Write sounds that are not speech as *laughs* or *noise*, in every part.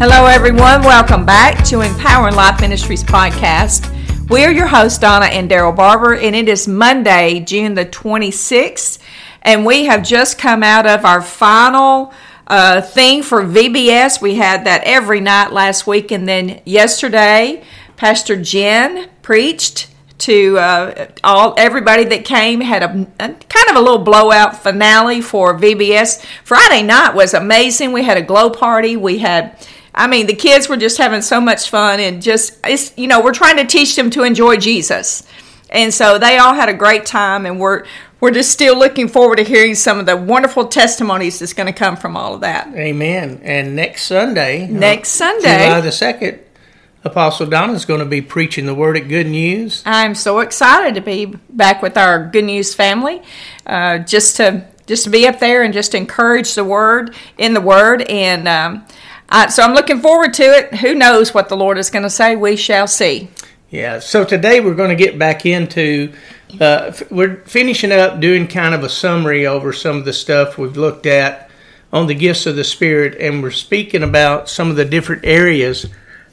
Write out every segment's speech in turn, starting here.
Hello, everyone. Welcome back to Empowering Life Ministries podcast. We are your hosts, Donna and Daryl Barber, and it is Monday, June the 26th, and we have just come out of our final uh, thing for VBS. We had that every night last week, and then yesterday, Pastor Jen preached to uh, all everybody that came had a, a, kind of a little blowout finale for VBS. Friday night was amazing. We had a glow party. We had I mean, the kids were just having so much fun and just it's you know, we're trying to teach them to enjoy Jesus. And so they all had a great time and we're we're just still looking forward to hearing some of the wonderful testimonies that's going to come from all of that. Amen. And next Sunday, next Sunday, July the 2nd, Apostle Donna is going to be preaching the word at Good News. I'm so excited to be back with our Good News family, uh, just to just to be up there and just encourage the word in the word, and um, I, so I'm looking forward to it. Who knows what the Lord is going to say? We shall see. Yeah. So today we're going to get back into. Uh, we're finishing up doing kind of a summary over some of the stuff we've looked at on the gifts of the Spirit, and we're speaking about some of the different areas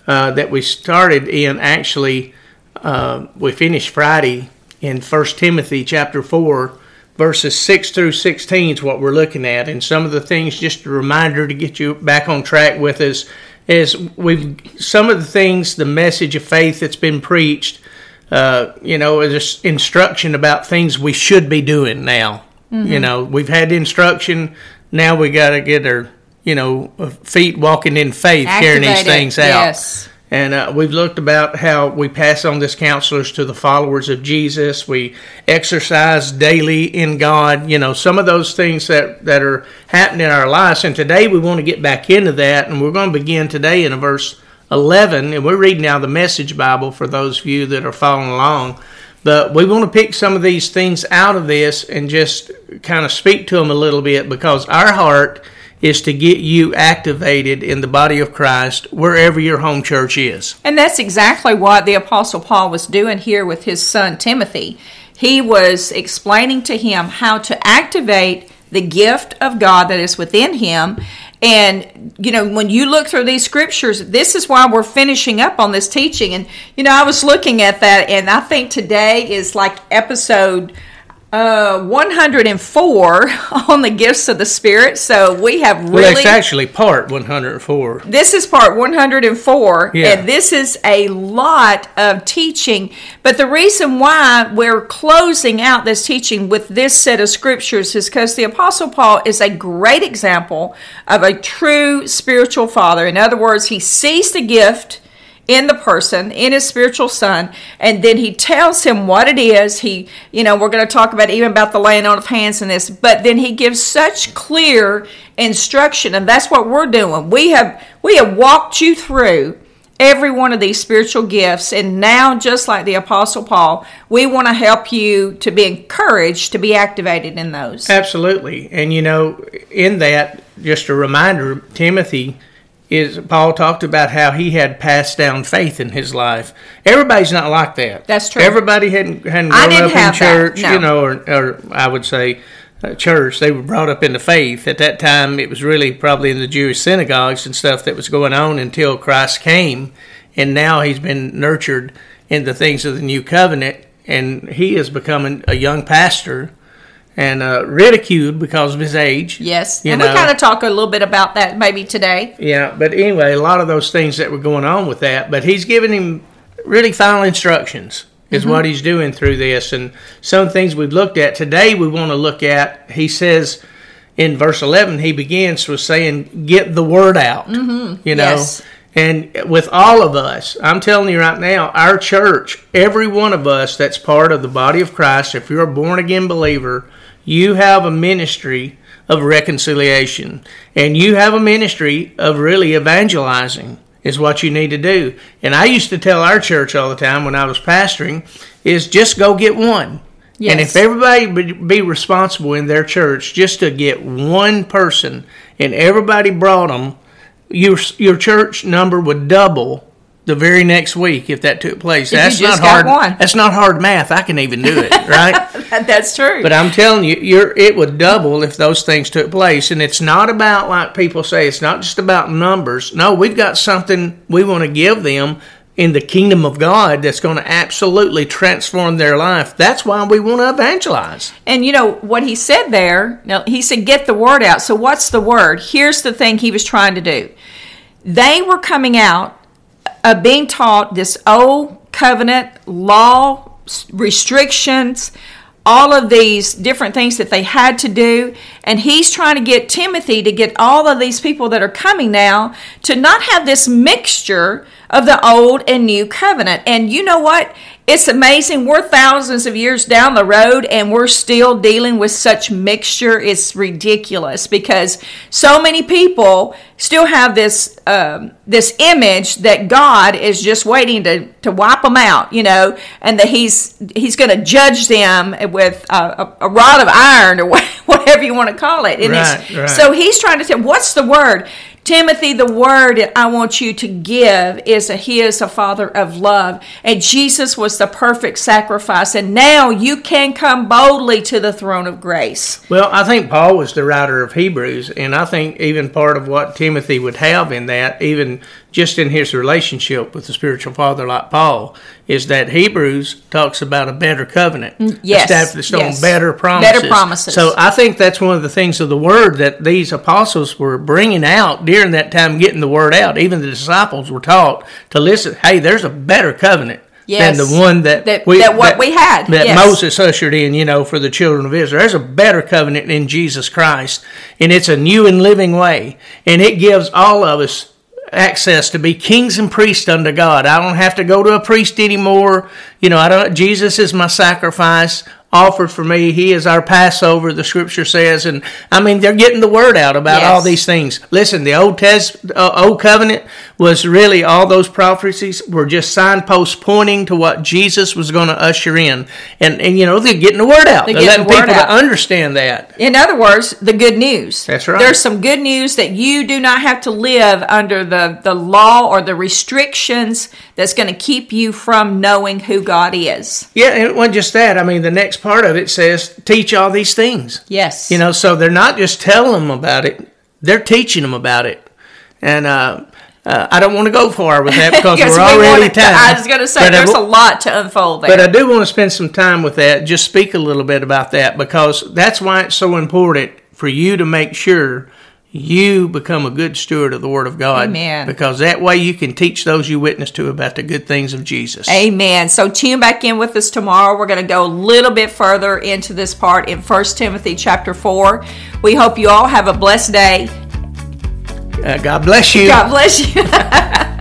uh, that we started in. Actually, uh, we finished Friday in First Timothy chapter four, verses six through sixteen is what we're looking at, and some of the things. Just a reminder to get you back on track with us is we've some of the things, the message of faith that's been preached. Uh, you know, is instruction about things we should be doing now. Mm-hmm. You know, we've had instruction. Now we got to get our you know, feet walking in faith, carrying these things out. Yes. And uh, we've looked about how we pass on this counselors to the followers of Jesus. We exercise daily in God. You know, some of those things that, that are happening in our lives. And today we want to get back into that. And we're going to begin today in verse 11. And we're reading now the Message Bible for those of you that are following along. But we want to pick some of these things out of this and just kind of speak to them a little bit because our heart – is to get you activated in the body of Christ wherever your home church is. And that's exactly what the Apostle Paul was doing here with his son Timothy. He was explaining to him how to activate the gift of God that is within him. And, you know, when you look through these scriptures, this is why we're finishing up on this teaching. And, you know, I was looking at that, and I think today is like episode uh, 104 *laughs* on the gifts of the Spirit. So we have really. Well, it's actually part 104. This is part 104, yeah. and this is a lot of teaching. But the reason why we're closing out this teaching with this set of scriptures is because the Apostle Paul is a great example of a true spiritual father. In other words, he sees the gift in the person, in his spiritual son, and then he tells him what it is. He, you know, we're going to talk about even about the laying on of hands and this, but then he gives such clear instruction, and that's what we're doing. We have we have walked you through every one of these spiritual gifts, and now, just like the Apostle Paul, we want to help you to be encouraged to be activated in those. Absolutely, and you know, in that, just a reminder, Timothy is Paul talked about how he had passed down faith in his life. Everybody's not like that. That's true. Everybody hadn't hadn't grown up in church, no. you know, or, or, I would say uh, church. They were brought up in the faith. At that time, it was really probably in the Jewish synagogues and stuff that was going on until Christ came, and now he's been nurtured in the things of the new covenant, and he is becoming a young pastor and uh, ridiculed because of his age. Yes, and know. we kind of talk a little bit about that maybe today. Yeah, but anyway, a lot of those things that were going on with that, but he's giving him really final instructions is mm-hmm. what he's doing through this, and some things we've looked at today. We want to look at. He says in verse eleven, he begins with saying, "Get the word out." Mm-hmm. You know. Yes. And with all of us, I'm telling you right now, our church, every one of us that's part of the body of Christ, if you're a born again believer, you have a ministry of reconciliation and you have a ministry of really evangelizing is what you need to do. And I used to tell our church all the time when I was pastoring is just go get one. Yes. And if everybody would be responsible in their church just to get one person and everybody brought them, your your church number would double the very next week if that took place. If that's not hard. one. That's not hard math. I can even do it, *laughs* right? That's true. But I'm telling you, you're, it would double if those things took place. And it's not about, like people say, it's not just about numbers. No, we've got something we want to give them in the kingdom of God that's going to absolutely transform their life. That's why we want to evangelize. And you know what he said there? Now he said, "Get the word out." So what's the word? Here's the thing he was trying to do. They were coming out, uh, being taught this old covenant law restrictions, all of these different things that they had to do, and he's trying to get Timothy to get all of these people that are coming now to not have this mixture of the old and new covenant. And you know what? It's amazing. We're thousands of years down the road and we're still dealing with such mixture. It's ridiculous because so many people still have this um, this image that God is just waiting to, to wipe them out, you know, and that He's He's going to judge them with a, a, rod of iron or *laughs* whatever you want to call it. And Right, right. So He's trying to say, what's the word? Timothy, the word that I want you to give is a, he is a father of love. And Jesus was the perfect sacrifice. And now you can come boldly to the throne of grace. Well, I think Paul was the writer of Hebrews, and I think even part of what Timothy would have in that, even just in his relationship with the spiritual father like Paul, is that Hebrews talks about a better covenant, mm, yes, established yes. on better promises. Better promises. So I think that's one of the things of the word that these apostles were bringing out during that time, getting the word out. Even the disciples were taught to listen. Hey, there's a better covenant. Yes. Than the one that, That- that what we had, that yes. Moses ushered in, you know, for the children of Israel. There's a better covenant in Jesus Christ, and it's a new and living way, and it gives all of us access to be kings and priests unto God. I don't have to go to a priest anymore. You know, I don't. Jesus is my sacrifice offered for me. He is our Passover. The Scripture says, and I mean, they're getting the word out about Yes. all these things. Listen, the Old Test, uh, Old Covenant was really all those prophecies were just signposts pointing to what Jesus was going to usher in, and and you know they're getting the word out. They're They're, letting the people out. to understand that. In other words, the good news. That's right. There's some good news that you do not have to live under the, the law or the restrictions that's going to keep you from knowing who God is. Yeah, and it wasn't just that. I mean, the next part of it says teach all these things. Yes. You know, so they're not just telling them about it; they're teaching them about it. And uh, uh, I don't want to go far with that *laughs* because Yes, we're we already time. I was going to say But there's w- a lot to unfold there. But I do want to spend some time with that. Just speak a little bit about that because that's why it's so important for you to make sure you become a good steward of the Word of God. Amen. Because that way you can teach those you witness to about the good things of Jesus. Amen. So tune back in with us tomorrow. We're going to go a little bit further into this part in 1 Timothy chapter 4. We hope you all have a blessed day. Uh, God bless you. God bless you. *laughs*